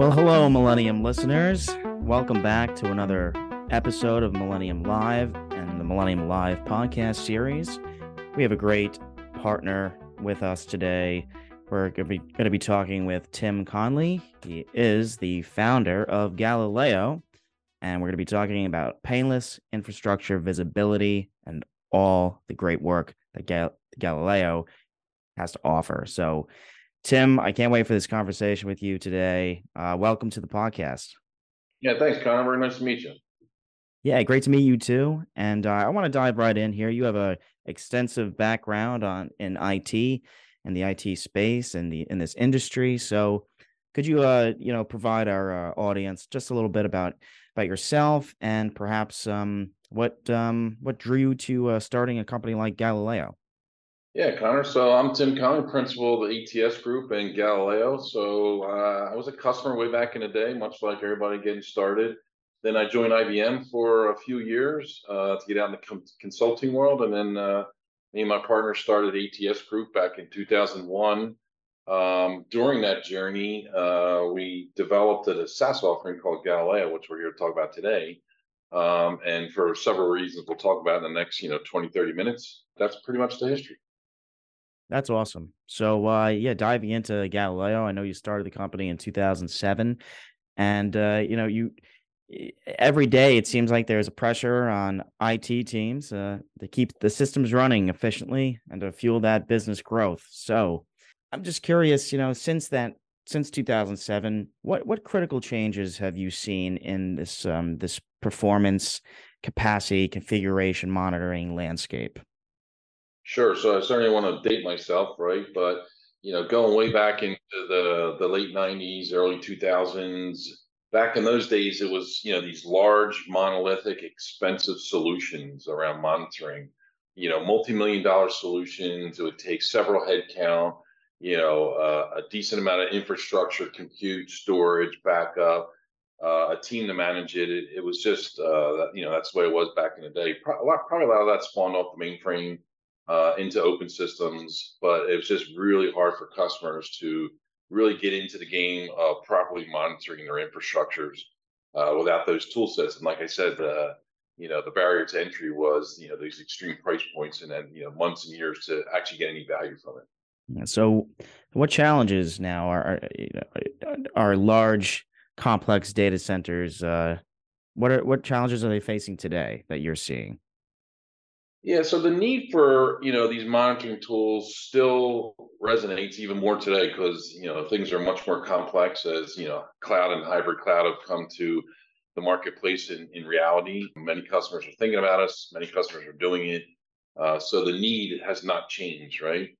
Well, hello, Millennium listeners. Welcome back to another episode of Millennium Live and the Millennium Live podcast series. We have a great partner with us today. We're going to be, going to be talking with Tim Conley. He is the founder of Galileo, and we're going to be talking about painless infrastructure visibility and all the great work that Gal- Galileo has to offer. So, Tim, I can't wait for this conversation with you today. Uh, welcome to the podcast. Yeah, thanks, Connor. Very nice to meet you. Yeah, great to meet you too. And uh, I want to dive right in here. You have a extensive background on in IT and the IT space and the in this industry. So, could you uh you know provide our uh, audience just a little bit about about yourself and perhaps um what um what drew you to uh, starting a company like Galileo? Yeah, Connor. So I'm Tim Conley, principal of the ATS Group and Galileo. So uh, I was a customer way back in the day, much like everybody getting started. Then I joined IBM for a few years uh, to get out in the consulting world, and then uh, me and my partner started ATS Group back in 2001. Um, during that journey, uh, we developed a SaaS offering called Galileo, which we're here to talk about today. Um, and for several reasons we'll talk about in the next, you know, 20, 30 minutes, that's pretty much the history. That's awesome. So, uh, yeah, diving into Galileo, I know you started the company in 2007, and uh, you know, you every day it seems like there's a pressure on IT teams uh, to keep the systems running efficiently and to fuel that business growth. So, I'm just curious, you know, since that since 2007, what what critical changes have you seen in this um, this performance, capacity, configuration monitoring landscape? Sure. So I certainly want to date myself, right? But you know, going way back into the the late '90s, early 2000s, back in those days, it was you know these large, monolithic, expensive solutions around monitoring. You know, multi-million dollar solutions. It would take several headcount. You know, uh, a decent amount of infrastructure, compute, storage, backup. Uh, a team to manage it. It, it was just, uh, you know, that's the way it was back in the day. Pro- a lot, probably a lot of that spawned off the mainframe uh, into open systems, but it was just really hard for customers to really get into the game of properly monitoring their infrastructures uh, without those tool sets. And like I said, you know the barrier to entry was you know these extreme price points, and then you know months and years to actually get any value from it. So, what challenges now are are, are large, complex data centers? Uh, what are what challenges are they facing today that you're seeing? Yeah, so the need for you know these monitoring tools still resonates even more today because you know things are much more complex as you know cloud and hybrid cloud have come to the marketplace in, in reality. Many customers are thinking about us, many customers are doing it. Uh, so the need has not changed, right?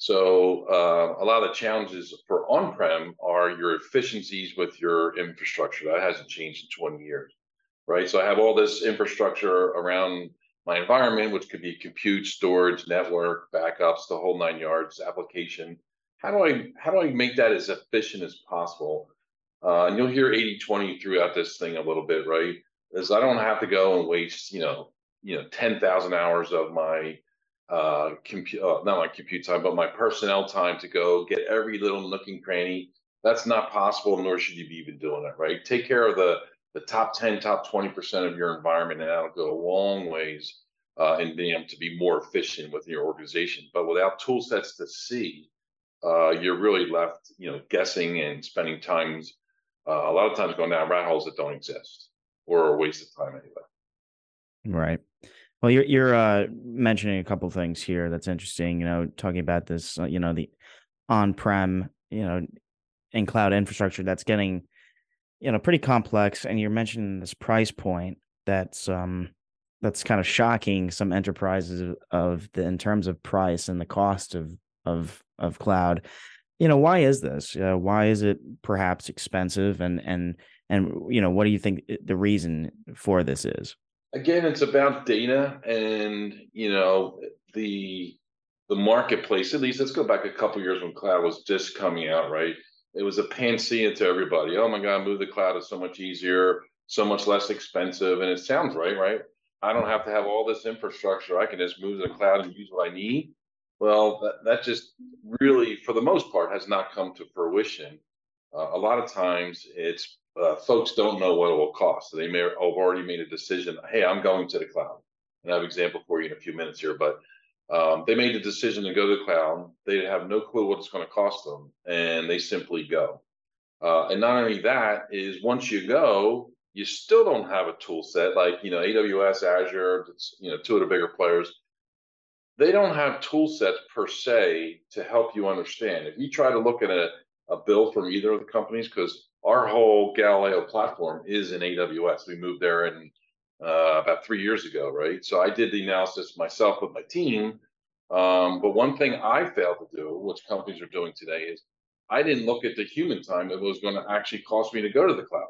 So uh, a lot of the challenges for on-prem are your efficiencies with your infrastructure. That hasn't changed in 20 years, right? So I have all this infrastructure around my environment, which could be compute, storage, network, backups, the whole nine yards application. How do I how do I make that as efficient as possible? Uh, and you'll hear 80-20 throughout this thing a little bit, right? Is I don't have to go and waste, you know, you know, 10,000 hours of my uh, compute, uh, not my compute time, but my personnel time to go get every little nook and cranny. That's not possible, nor should you be even doing it, right? Take care of the the top 10, top 20% of your environment, and that'll go a long ways uh, in being able to be more efficient within your organization. But without tool sets to see, uh, you're really left, you know, guessing and spending times, uh, a lot of times going down rat holes that don't exist or a waste of time anyway. Right. Well, you're you're uh, mentioning a couple things here that's interesting. You know, talking about this, uh, you know, the on-prem, you know, and cloud infrastructure that's getting you know pretty complex and you're mentioning this price point that's um that's kind of shocking some enterprises of the in terms of price and the cost of of of cloud. You know why is this? Uh, why is it perhaps expensive? And and and you know what do you think the reason for this is again it's about data and you know the the marketplace at least let's go back a couple years when cloud was just coming out right it was a panacea to everybody. Oh my God, move the cloud is so much easier, so much less expensive. And it sounds right, right? I don't have to have all this infrastructure. I can just move to the cloud and use what I need. Well, that, that just really, for the most part, has not come to fruition. Uh, a lot of times it's uh, folks don't know what it will cost. They may have already made a decision. Hey, I'm going to the cloud. And I have an example for you in a few minutes here, but um, they made the decision to go to the cloud. They have no clue what it's going to cost them, and they simply go. Uh, and not only that is once you go, you still don't have a tool set like you know AWS, Azure, you know two of the bigger players. They don't have tool sets per se to help you understand. If you try to look at a, a bill from either of the companies, because our whole Galileo platform is in AWS. We moved there in uh, about three years ago, right? So I did the analysis myself with my team. Um, but one thing I failed to do, which companies are doing today, is I didn't look at the human time it was going to actually cost me to go to the cloud,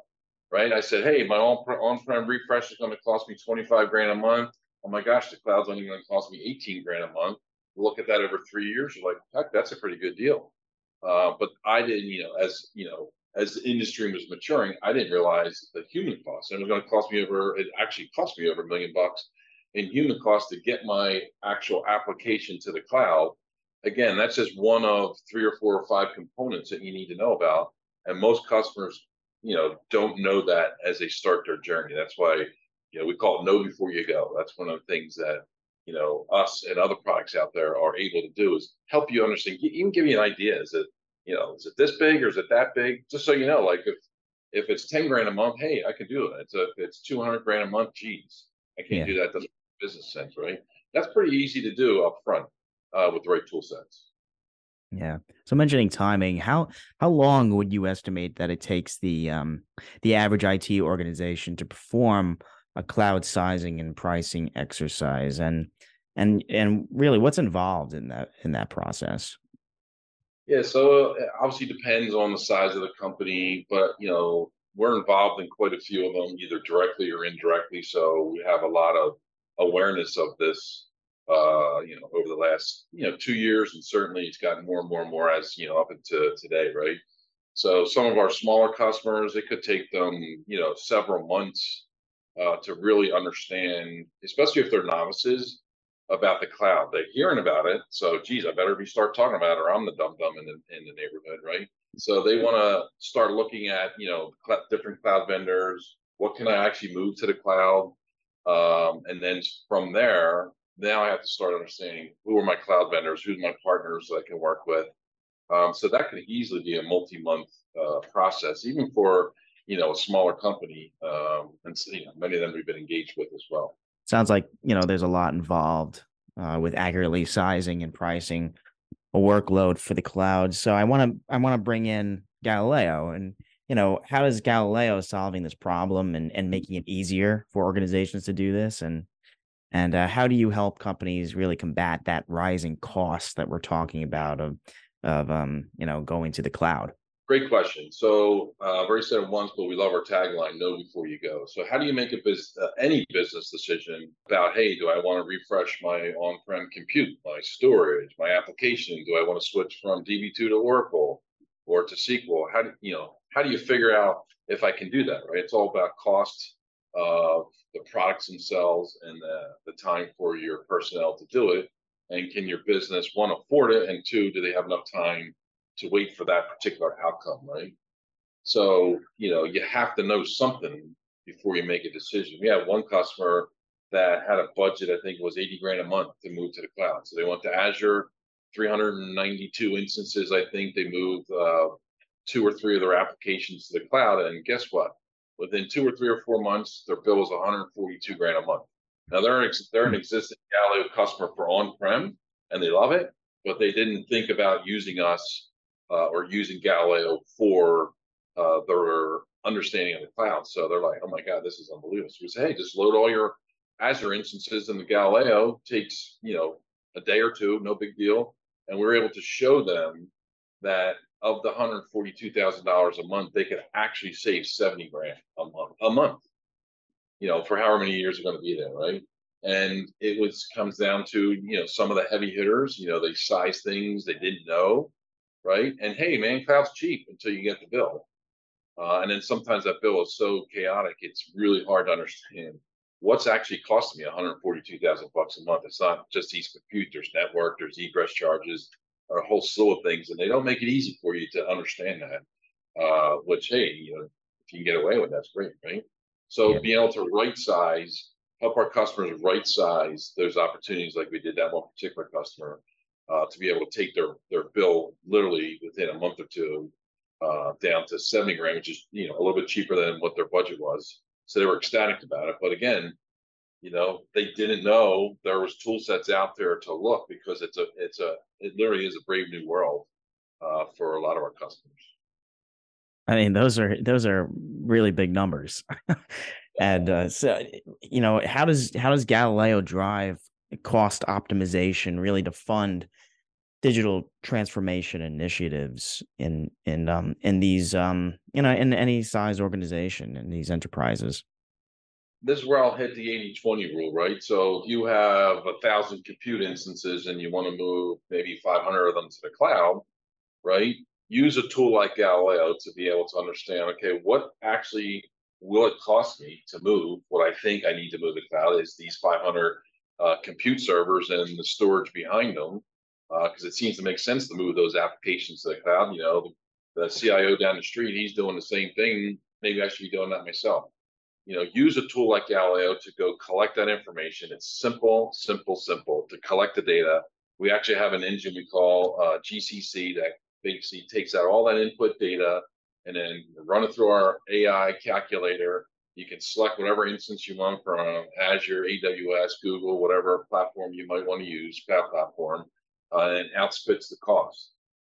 right? I said, hey, my on-prem refresh is going to cost me 25 grand a month. Oh my gosh, the cloud's only going to cost me 18 grand a month. Look at that over three years, you're like, heck, that's a pretty good deal. Uh, but I didn't, you know, as you know, as the industry was maturing, I didn't realize the human cost. And it was going to cost me over, it actually cost me over a million bucks in human cost to get my actual application to the cloud. Again, that's just one of three or four or five components that you need to know about. And most customers, you know, don't know that as they start their journey. That's why, you know, we call it know before you go. That's one of the things that, you know, us and other products out there are able to do is help you understand, even give you an idea. Is it, you know, is it this big or is it that big? Just so you know, like if if it's 10 grand a month, hey, I can do it. It's a, if it's 200 grand a month, geez, I can't yeah. do that. Doesn't business sense, right? That's pretty easy to do up front uh, with the right tool sets. Yeah. So mentioning timing, how how long would you estimate that it takes the um the average IT organization to perform a cloud sizing and pricing exercise and and and really what's involved in that in that process? Yeah, so it uh, obviously depends on the size of the company, but you know, we're involved in quite a few of them, either directly or indirectly. So we have a lot of awareness of this, uh, you know, over the last you know two years, and certainly it's gotten more and more and more as you know up into today, right? So some of our smaller customers, it could take them you know several months uh, to really understand, especially if they're novices, about the cloud. They're hearing about it, so geez, I better be start talking about it, or I'm the dumb dumb in the in the neighborhood, right? So they want to start looking at you know cl- different cloud vendors. What can I actually move to the cloud? Um, and then from there, now I have to start understanding who are my cloud vendors, who's my partners that I can work with. Um, so that could easily be a multi-month uh, process, even for you know a smaller company, um, and you know, many of them we've been engaged with as well sounds like you know there's a lot involved uh, with accurately sizing and pricing a workload for the cloud. So I want to I want to bring in Galileo and you know how is Galileo solving this problem and and making it easier for organizations to do this and and uh, how do you help companies really combat that rising cost that we're talking about of of um you know going to the cloud? Great question. So uh, I've already said it once, but we love our tagline: "Know before you go." So how do you make a business, uh, any business decision about, hey, do I want to refresh my on-prem compute, my storage, my application? Do I want to switch from DB2 to Oracle or to SQL? How do you know? How do you figure out if I can do that? Right. It's all about cost of the products themselves and the, the time for your personnel to do it. And can your business one afford it? And two, do they have enough time to wait for that particular outcome, right? So, you know, you have to know something before you make a decision. We had one customer that had a budget, I think was 80 grand a month to move to the cloud. So they went to Azure, 392 instances, I think they moved uh, two or three of their applications to the cloud. And guess what? Within two or three or four months, their bill was 142 grand a month. Now they're an, they're an existing Galileo customer for on-prem and they love it, but they didn't think about using us uh, or using Galileo for uh, their understanding of the cloud. So they're like, oh my God, this is unbelievable. So we say, hey, just load all your Azure instances in the Galileo. Takes, you know, a day or two, no big deal. And we're able to show them that of the $142,000 a month, they could actually save 70 grand a month, a month, you know, for however many years they're going to be there, right? And it was comes down to, you know, some of the heavy hitters, you know, they size things they didn't know right? And hey, man, cloud's cheap until you get the bill. Uh, and then sometimes that bill is so chaotic, it's really hard to understand what's actually costing me 142,000 bucks a month. It's not just these computers, network, there's egress charges, or a whole slew of things, and they don't make it easy for you to understand that. Uh, which, hey, you know, if you can get away with, that's great, right? So yeah. being able to right size, help our customers right size those opportunities, like we did that one particular customer, uh, to be able to take their their bill literally within a month or two uh, down to 70 grand, which is you know a little bit cheaper than what their budget was. So they were ecstatic about it. But again, you know, they didn't know there was tool sets out there to look because it's a it's a it literally is a brave new world uh, for a lot of our customers. I mean, those are those are really big numbers, and uh, so you know, how does how does Galileo drive cost optimization really to fund digital transformation initiatives in in um in these um you know in any size organization in these enterprises. This is where i'll hit the 80 20 rule right? So if you have a thousand compute instances and you want to move maybe 500 of them to the cloud right use a tool like galileo to be able to understand okay what actually will it cost me to move what i think i need to move to cloud is these 500 uh, compute servers and the storage behind them because uh, it seems to make sense to move those applications to the cloud. You know, the, CIO down the street, he's doing the same thing. Maybe I should be doing that myself. You know, use a tool like Galileo to go collect that information. It's simple, simple, simple to collect the data. We actually have an engine we call uh, GCC that basically takes out all that input data and then run it through our AI calculator. You can select whatever instance you want from Azure, AWS, Google, whatever platform you might want to use, cloud platform uh, and outspits the cost,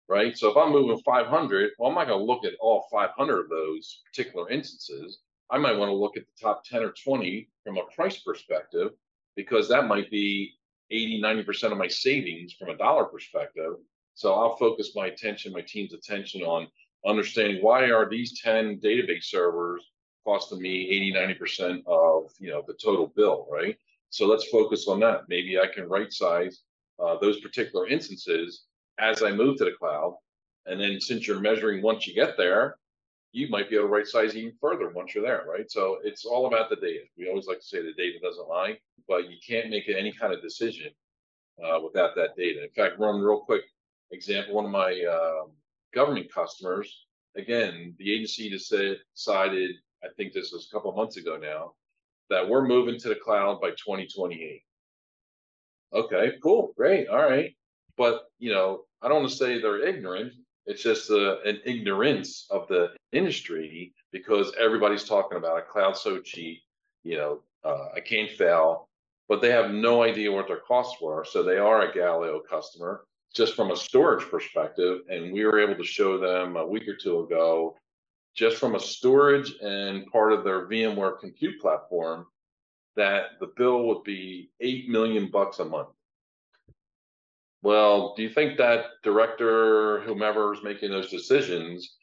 right? So if I'm moving 500, well, I'm not going to look at all 500 of those particular instances. I might want to look at the top 10 or 20 from a price perspective, because that might be 80, 90% of my savings from a dollar perspective. So I'll focus my attention, my team's attention on understanding why are these 10 database servers costing me 80, 90% of you know the total bill, right? So let's focus on that. Maybe I can right size uh, those particular instances as I move to the cloud. And then since you're measuring once you get there, you might be able to right size even further once you're there, right? So it's all about the data. We always like to say the data doesn't lie, but you can't make any kind of decision uh, without that data. In fact, run real quick example. One of my uh, government customers, again, the agency decided, I think this was a couple months ago now, that we're moving to the cloud by 2028. Okay, cool, great, all right. But you know, I don't want to say they're ignorant. It's just uh, an ignorance of the industry because everybody's talking about a cloud so cheap. You know, uh, I can't fail, but they have no idea what their costs were. So they are a Galileo customer just from a storage perspective. And we were able to show them a week or two ago, just from a storage and part of their VMware compute platform, that the bill would be eight million bucks a month. Well, do you think that director, whomever is making those decisions,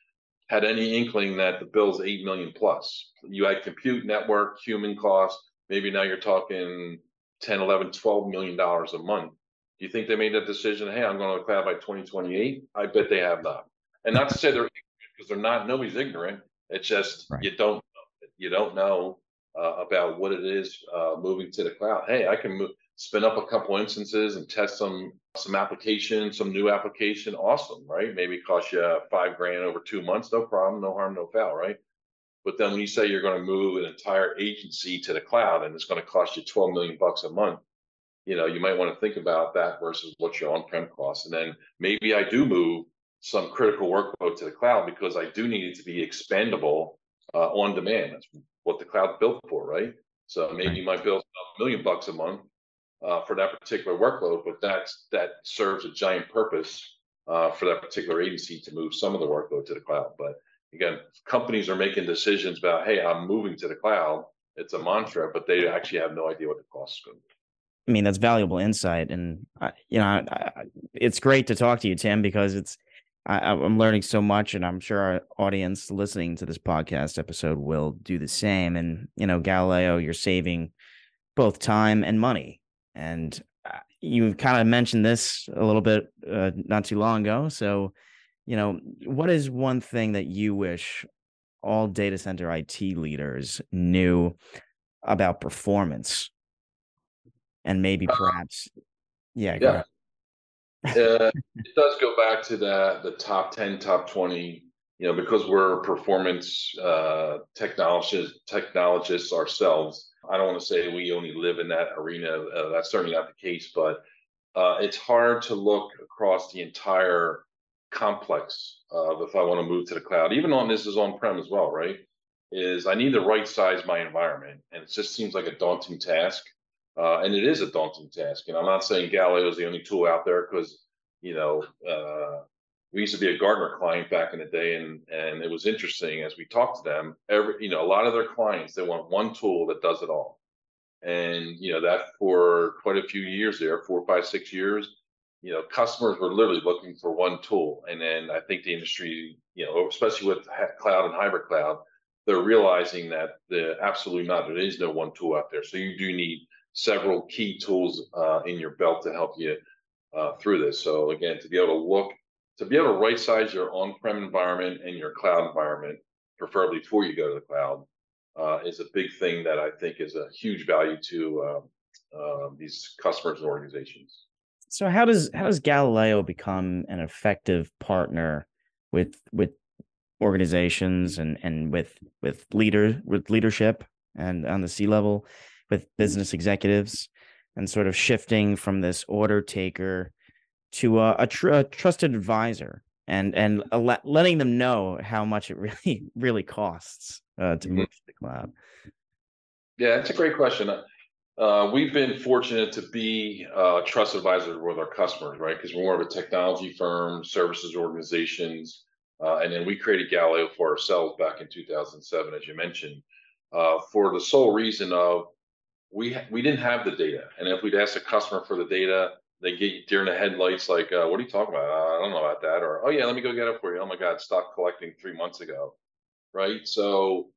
had any inkling that the bill's eight million plus? You had compute, network, human cost. Maybe now you're talking 10, 11, 12 million dollars a month. Do you think they made that decision? Hey, I'm going to the cloud by 2028. I bet they have not. And not to say they're because they're not. Nobody's ignorant. It's just right. you don't you don't know uh, about what it is uh, moving to the cloud. Hey, I can move, spin up a couple instances and test some some application, some new application. Awesome, right? Maybe it costs you five grand over two months. No problem, no harm, no foul, right? But then when you say you're going to move an entire agency to the cloud and it's going to cost you 12 million bucks a month, you know, you might want to think about that versus what your on-prem costs. And then maybe I do move some critical workload to the cloud because I do need it to be expandable uh, on demand. That's what the cloud built for, right? So maybe you might bill a million bucks a month uh, for that particular workload, but that's that serves a giant purpose uh, for that particular agency to move some of the workload to the cloud. But again, companies are making decisions about, hey, I'm moving to the cloud. It's a mantra, but they actually have no idea what the cost is going to be. I mean, that's valuable insight, and uh, you know, I, I, it's great to talk to you, Tim, because it's I, am learning so much, and I'm sure our audience listening to this podcast episode will do the same. And you know, Galileo, you're saving both time and money, and uh, you kind of mentioned this a little bit uh, not too long ago. So, you know, what is one thing that you wish all data center IT leaders knew about performance and maybe uh, perhaps yeah yeah uh, it does go back to the the top 10 top 20 you know because we're performance uh, technologists technologists ourselves. I don't want to say we only live in that arena uh, that's certainly not the case but uh, it's hard to look across the entire complex of if i want to move to the cloud. Even on this is on prem as well right? Is i need to right size my environment and it just seems like a daunting task uh, and it is a daunting task. And I'm not saying Galileo is the only tool out there because, you know, uh, we used to be a Gartner client back in the day, and and it was interesting as we talked to them. Every you know, a lot of their clients they want one tool that does it all, and you know that for quite a few years there, four, five, six years, you know, customers were literally looking for one tool, and then I think the industry, you know, especially with cloud and hybrid cloud, they're realizing that the absolutely not. There is no one tool out there, so you do need several key tools uh, in your belt to help you uh, through this. So again, to be able to look, to be able to right size your on-prem environment and your cloud environment, preferably before you go to the cloud, uh, is a big thing that I think is a huge value to um, um, these customers and organizations. So how does how does Galileo become an effective partner with with organizations and and with with leader with leadership and on the C level with business executives and sort of shifting from this order taker to a, a, tr- a trusted advisor and and letting them know how much it really really costs uh, to mm-hmm. move to the cloud. Yeah, it's a great question. Uh, we've been fortunate to be uh, trusted advisors with our customers, right? Because we're more of a technology firm, services organizations, uh, and then we created Galileo for ourselves back in 2007, as you mentioned, uh, for the sole reason of we we didn't have the data, and if we'd ask a customer for the data, they get deer the headlights, like, uh, "What are you talking about? I don't know about that," or "Oh yeah, let me go get it for you." Oh my God, stopped collecting three months ago, right? So,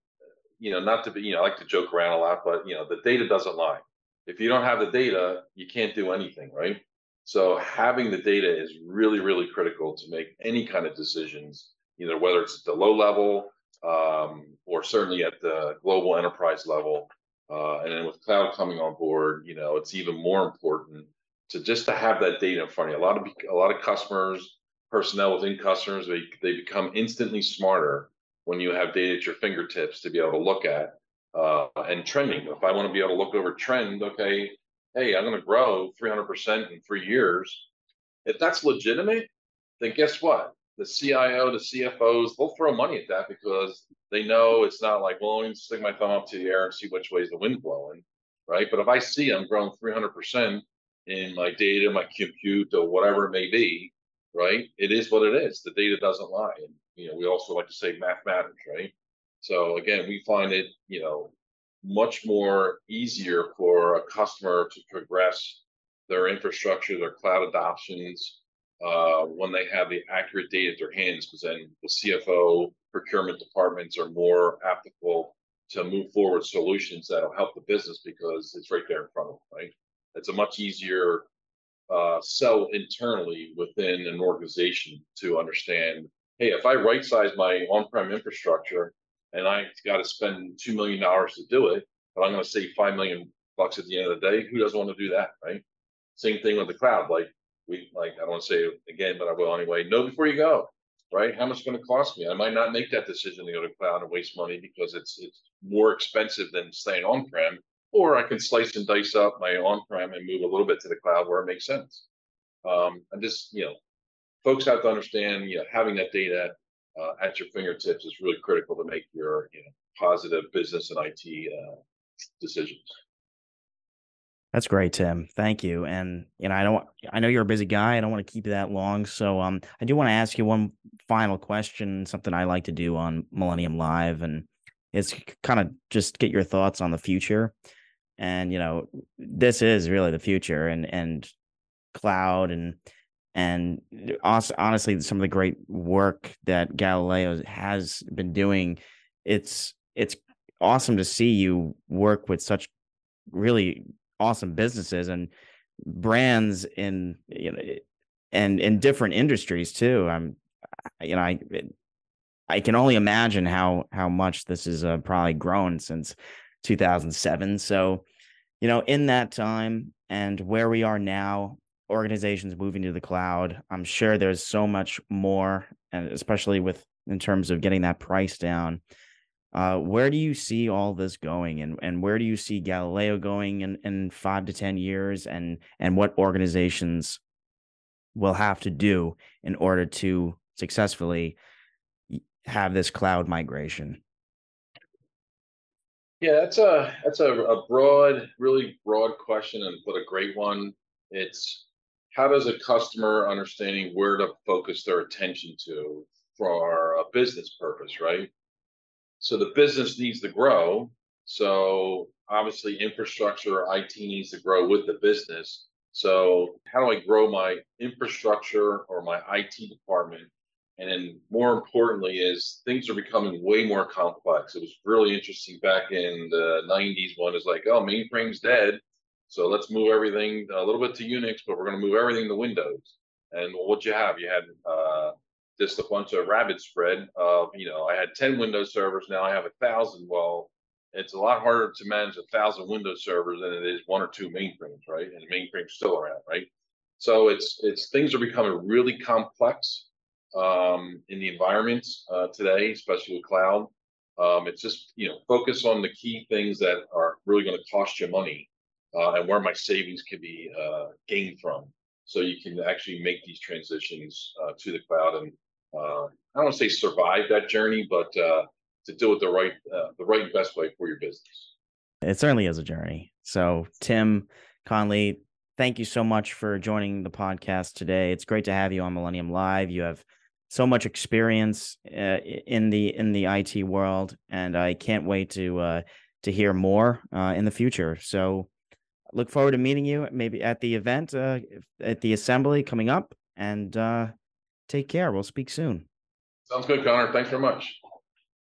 you know, not to be, you know, I like to joke around a lot, but you know, the data doesn't lie. If you don't have the data, you can't do anything, right? So having the data is really, really critical to make any kind of decisions, either whether it's at the low level um, or certainly at the global enterprise level uh, and then with cloud coming on board, you know, it's even more important to just to have that data in front of you. A lot of a lot of customers, personnel within customers, they they become instantly smarter when you have data at your fingertips to be able to look at uh, and trending. If I want to be able to look over trend, okay, hey, I'm going to grow 300% in three years. If that's legitimate, then guess what? the CIO, the CFOs, they'll throw money at that because they know it's not like, well, let me stick my thumb up to the air and see which way is the wind blowing, right? But if I see I'm growing 300% in my data, my compute, or whatever it may be, right? It is what it is. The data doesn't lie. And, you know, we also like to say math matters, right? So again, we find it, you know, much more easier for a customer to progress their infrastructure, their cloud adoptions, uh, when they have the accurate data at their hands, because then the CFO procurement departments are more applicable to move forward solutions that'll help the business because it's right there in front of them, right? It's a much easier uh, sell internally within an organization to understand, hey, if I right size my on-prem infrastructure and I got to spend two million dollars to do it, but I'm going to save five million bucks at the end of the day, who doesn't want to do that, right? Same thing with the cloud. Like we like I don't want to say it again, but I will anyway. Know before you go, right? How much it's going to cost me? I might not make that decision to go to cloud and waste money because it's it's more expensive than staying on prem. Or I can slice and dice up my on prem and move a little bit to the cloud where it makes sense. Um, and just you know, folks have to understand, you know, having that data uh, at your fingertips is really critical to make your you know positive business and IT uh, decisions. That's great, Tim. Thank you. And you know, I don't I know you're a busy guy. I don't want to keep you that long. So um I do want to ask you one final question, something I like to do on Millennium Live and it's kind of just get your thoughts on the future. And you know, this is really the future and and cloud and and honestly some of the great work that Galileo has been doing it's it's awesome to see you work with such really awesome businesses and brands in you know and in different industries too. I'm you know I I can only imagine how how much this has uh, probably grown since 2007. So, you know, in that time and where we are now, organizations moving to the cloud, I'm sure there's so much more, and especially with in terms of getting that price down. Uh, where do you see all this going, and and where do you see Galileo going in, in five to ten years, and and what organizations will have to do in order to successfully have this cloud migration? Yeah, that's a that's a, a broad, really broad question, and but a great one. It's how does a customer understanding where to focus their attention to for a business purpose, right? So the business needs to grow. So obviously, infrastructure IT needs to grow with the business. So how do I grow my infrastructure or my IT department? And then more importantly, is things are becoming way more complex. It was really interesting back in the 90s when it's like, oh, mainframe's dead. So let's move everything a little bit to Unix, but we're going to move everything to Windows. And what you have, you had uh, just a bunch of rabbit spread of, you know, I had 10 Windows servers, now I have a thousand. Well, it's a lot harder to manage a thousand Windows servers than it is one or two mainframes, right? And the mainframe's still around, right? So it's it's things are becoming really complex um, in the environments uh, today, especially with cloud. Um, it's just you know focus on the key things that are really going to cost you money uh, and where my savings can be uh, gained from, so you can actually make these transitions uh, to the cloud and uh, I don't want to say survive that journey, but uh, to do it the right uh, the right best way for your business. It certainly is a journey. So Tim Conley, thank you so much for joining the podcast today. It's great to have you on Millennium Live. You have so much experience uh, in the in the IT world, and I can't wait to uh, to hear more uh, in the future. So look forward to meeting you maybe at the event uh, at the assembly coming up and uh, Take care. We'll speak soon. Sounds good, Connor. Thanks very much.